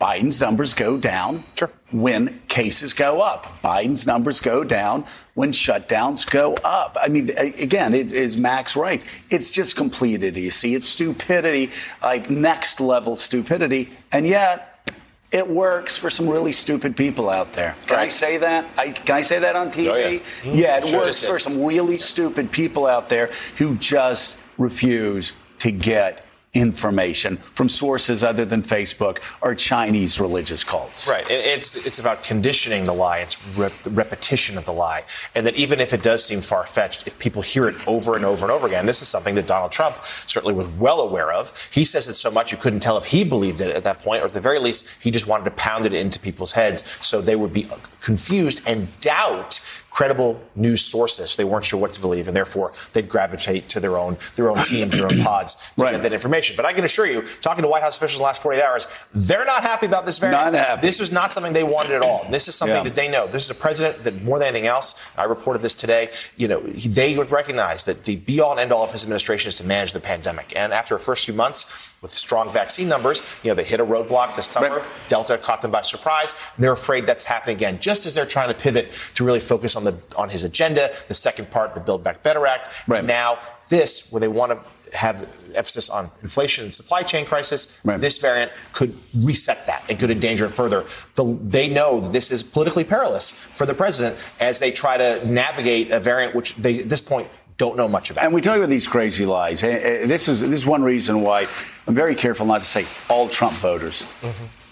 Biden's numbers go down Sure. when cases go up. Biden's numbers go down when shutdowns go up. I mean, again, it is Max right. It's just complete idiocy. It's stupidity, like next level stupidity. And yet, it works for some really stupid people out there. Can I say that? I, can I say that on TV? Oh, yeah. Yeah, it Sure. works for some really stupid people out there who just refuse to get information from sources other than Facebook or Chinese religious cults. Right. It's it's about conditioning the lie. It's rep- repetition of the lie, and that even if it does seem far fetched, if people hear it over and over and over again, this is something that Donald Trump certainly was well aware of. He says it so much you couldn't tell if he believed it at that point, or at the very least, he just wanted to pound it into people's heads so they would be uh, confused and doubt credible news sources. They weren't sure what to believe, and therefore they'd gravitate to their own their own teams, their own pods to Right. get that information. But I can assure you, talking to White House officials in the last 48 hours, they're not happy about this variant. Not happy. This was not something they wanted at all. This is something Yeah. that they know. This is a president that more than anything else, I reported this today, you know, they would recognize that the be all and end all of his administration is to manage the pandemic. And after the first few months with strong vaccine numbers, you know, they hit a roadblock this summer. Right. Delta caught them by surprise. And they're afraid that's happening again, just as they're trying to pivot to really focus on the on his agenda, the second part, the Build Back Better Act. Right. Now, this, where they want to have emphasis on inflation and supply chain crisis, Right. this variant could reset that and could endanger it further. The, they know this is politically perilous for the president as they try to navigate a variant which they, at this point, don't know much about. And we talk about these crazy lies. Eh, eh, This is this is one reason why I'm very careful not to say all Trump voters,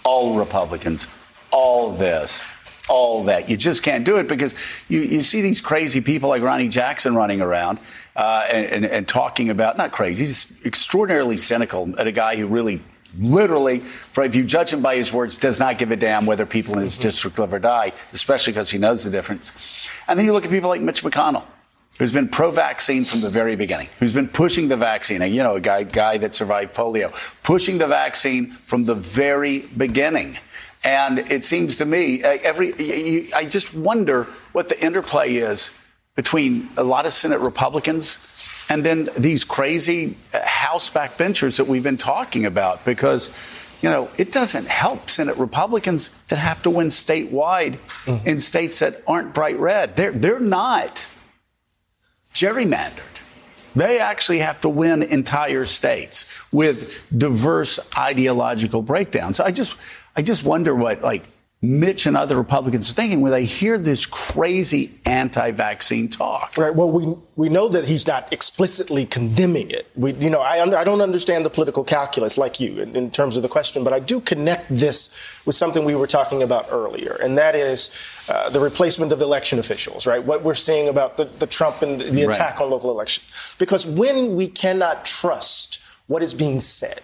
all Republicans, all this, all that. You just can't do it because you, you see these crazy people like Ronnie Jackson running around uh, and, and, and talking about not crazy, just extraordinarily cynical at a guy who really. Literally, for if you judge him by his words, does not give a damn whether people in his district live or die, especially because he knows the difference. And then you look at people like Mitch McConnell, who's been pro-vaccine from the very beginning, who's been pushing the vaccine, and you know, a guy, guy that survived polio, pushing the vaccine from the very beginning. And it seems to me, uh, every I just wonder what the interplay is between a lot of Senate Republicans and then these crazy uh, House backbenchers that we've been talking about, because you know it doesn't help Senate Republicans that have to win statewide in states that aren't bright red. They're they're not gerrymandered. They actually have to win entire states with diverse ideological breakdowns. I just, I just wonder what like Mitch and other Republicans are thinking when they hear this crazy anti-vaccine talk. Right. Well, we we know that he's not explicitly condemning it. We, you know, I I don't understand the political calculus like you in, in terms of the question, but I do connect this with something we were talking about earlier, and that is uh, the replacement of election officials. Right. What we're seeing about the, the Trump and the Right. attack on local elections, because when we cannot trust what is being said,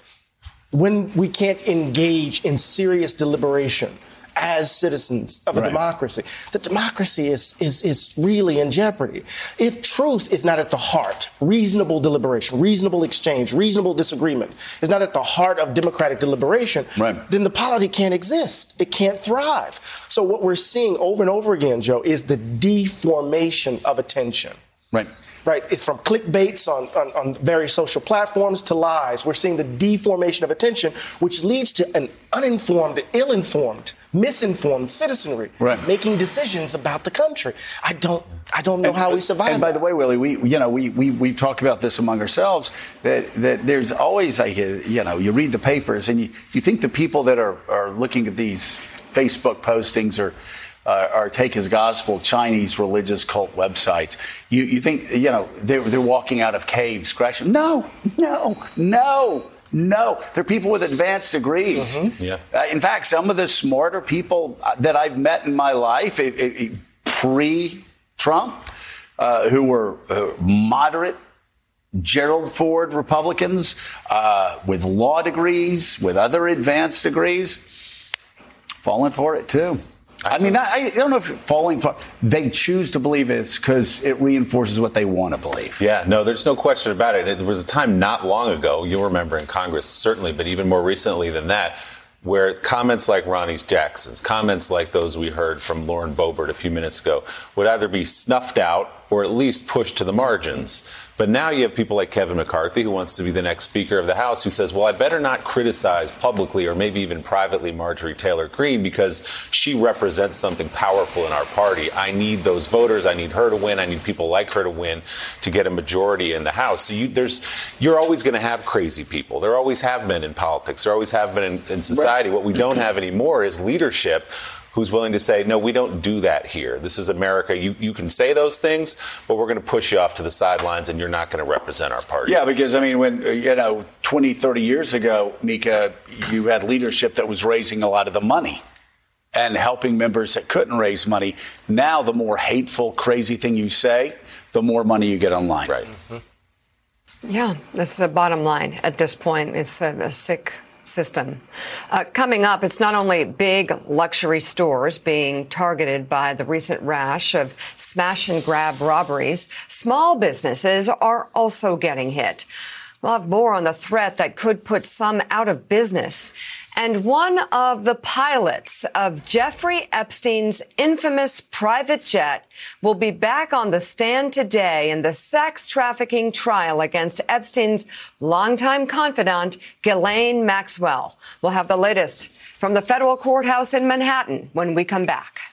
when we can't engage in serious deliberation as citizens of a Right. democracy, the democracy is, is, is really in jeopardy. If truth is not at the heart, reasonable deliberation, reasonable exchange, reasonable disagreement is not at the heart of democratic deliberation, Right. then the polity can't exist. It can't thrive. So what we're seeing over and over again, Joe, is the deformation of attention Right. Right? It's from clickbaits on, on, on various social platforms to lies. We're seeing the deformation of attention, which leads to an uninformed, ill-informed, misinformed citizenry Right. making decisions about the country. I don't, I don't know how we survive. And by that. the way, Willie, we you know we we we've talked about this among ourselves that that there's always like a, you know you read the papers and you you think the people that are are looking at these Facebook postings or uh, or take his gospel Chinese religious cult websites. You you think you know they're they're walking out of caves scratching? No, no, no. No, they're people with advanced degrees. Yeah. Uh, in fact, some of the smarter people uh, that I've met in my life, it- pre-Trump, uh, who were uh, moderate Gerald Ford Republicans uh, with law degrees, with other advanced degrees, falling for it too. I mean, I, I don't know if falling for. They choose to believe it's because it reinforces what they want to believe. Yeah, no, there's no question about it. There was a time not long ago, you'll remember in Congress, certainly, but even more recently than that, where comments like Ronnie's Jackson's, comments like those we heard from Lauren Boebert a few minutes ago, would either be snuffed out or at least pushed to the margins. But now you have people like Kevin McCarthy, who wants to be the next Speaker of the House, who says, well, I better not criticize publicly or maybe even privately Marjorie Taylor Greene because she represents something powerful in our party. I need those voters. I need her to win. I need people like her to win to get a majority in the House. So you, there's, you're always going to have crazy people. There always have been in politics. There always have been in, in society. What we don't have anymore is leadership who's willing to say, no, we don't do that here. This is America. You, you can say those things, but we're going to push you off to the sidelines and you're not going to represent our party. Yeah, because I mean, when, you know, 20, 30 years ago, Mika, you had leadership that was raising a lot of the money and helping members that couldn't raise money. Now, the more hateful, crazy thing you say, the more money you get online. Right. Mm-hmm. Yeah, that's the bottom line at this point. It's a, a sick system. Uh, coming up, it's not only big luxury stores being targeted by the recent rash of smash and grab robberies, small businesses are also getting hit. We'll have more on the threat that could put some out of business. And one of the pilots of Jeffrey Epstein's infamous private jet will be back on the stand today in the sex trafficking trial against Epstein's longtime confidant, Ghislaine Maxwell. We'll have the latest from the federal courthouse in Manhattan when we come back.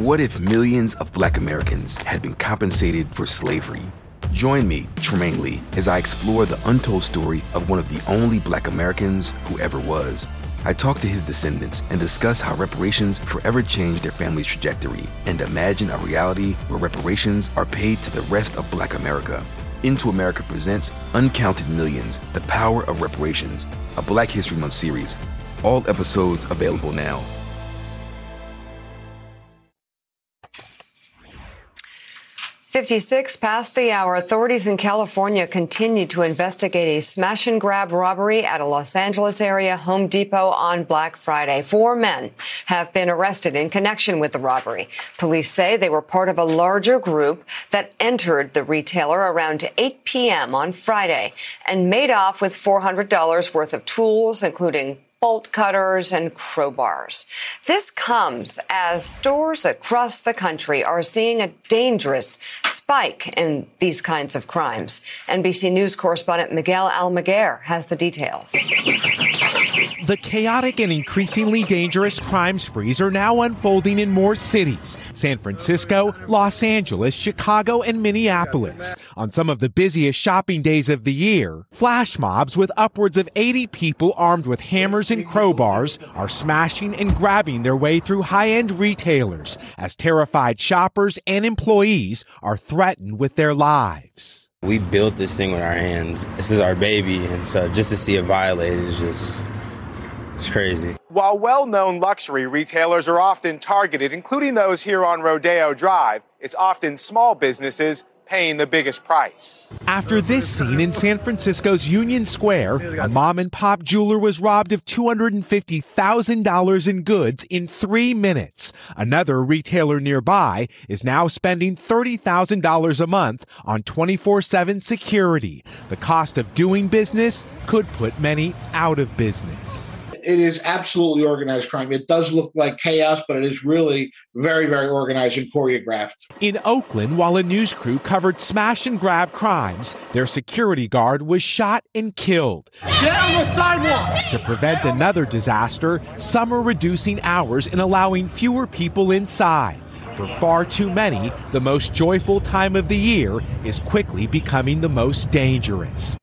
What if millions of black Americans had been compensated for slavery? Join me, Trymaine Lee, as I explore the untold story of one of the only black Americans who ever was. I talk to his descendants and discuss how reparations forever changed their family's trajectory and imagine a reality where reparations are paid to the rest of black America. Into America presents Uncounted Millions The Power of Reparations, a Black History Month series. All episodes available now. 56 past the hour, authorities in California continue to investigate a smash and grab robbery at a Los Angeles area Home Depot on Black Friday. Four men have been arrested in connection with the robbery. Police say they were part of a larger group that entered the retailer around 8 p.m. on Friday and made off with $400 worth of tools, including bolt cutters and crowbars. This comes as stores across the country are seeing a dangerous spike in these kinds of crimes. NBC News correspondent Miguel Almaguer has the details. The chaotic and increasingly dangerous crime sprees are now unfolding in more cities San Francisco, Los Angeles, Chicago, and Minneapolis. On some of the busiest shopping days of the year, flash mobs with upwards of 80 people armed with hammers and crowbars are smashing and grabbing their way through high end retailers as terrified shoppers and employees are threatened with their lives. We built this thing with our hands. This is our baby, and so just to see it violated is just it's crazy. While well known luxury retailers are often targeted, including those here on Rodeo Drive, it's often small businesses paying the biggest price. After this scene in San Francisco's Union Square, a mom and pop jeweler was robbed of $250,000 in goods in three minutes. Another retailer nearby is now spending $30,000 a month on 24 7 security. The cost of doing business could put many out of business it is absolutely organized crime. It does look like chaos, but it is really very, very organized and choreographed. In Oakland, while a news crew covered smash and grab crimes, their security guard was shot and killed. Get on the sidewalk! To prevent another disaster, some are reducing hours and allowing fewer people inside. For far too many, the most joyful time of the year is quickly becoming the most dangerous.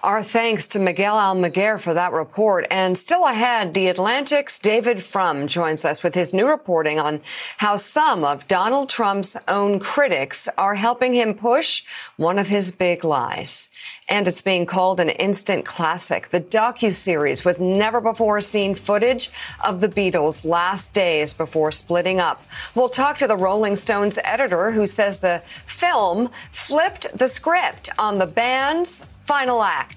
Our thanks to Miguel Almaguer for that report. And still ahead, The Atlantic's David Frum joins us with his new reporting on how some of Donald Trump's own critics are helping him push one of his big lies. And it's being called an instant classic, the docu-series with never before seen footage of the Beatles' last days before splitting up. We'll talk to the Rolling Stones editor who says the film flipped the script on the band's final act.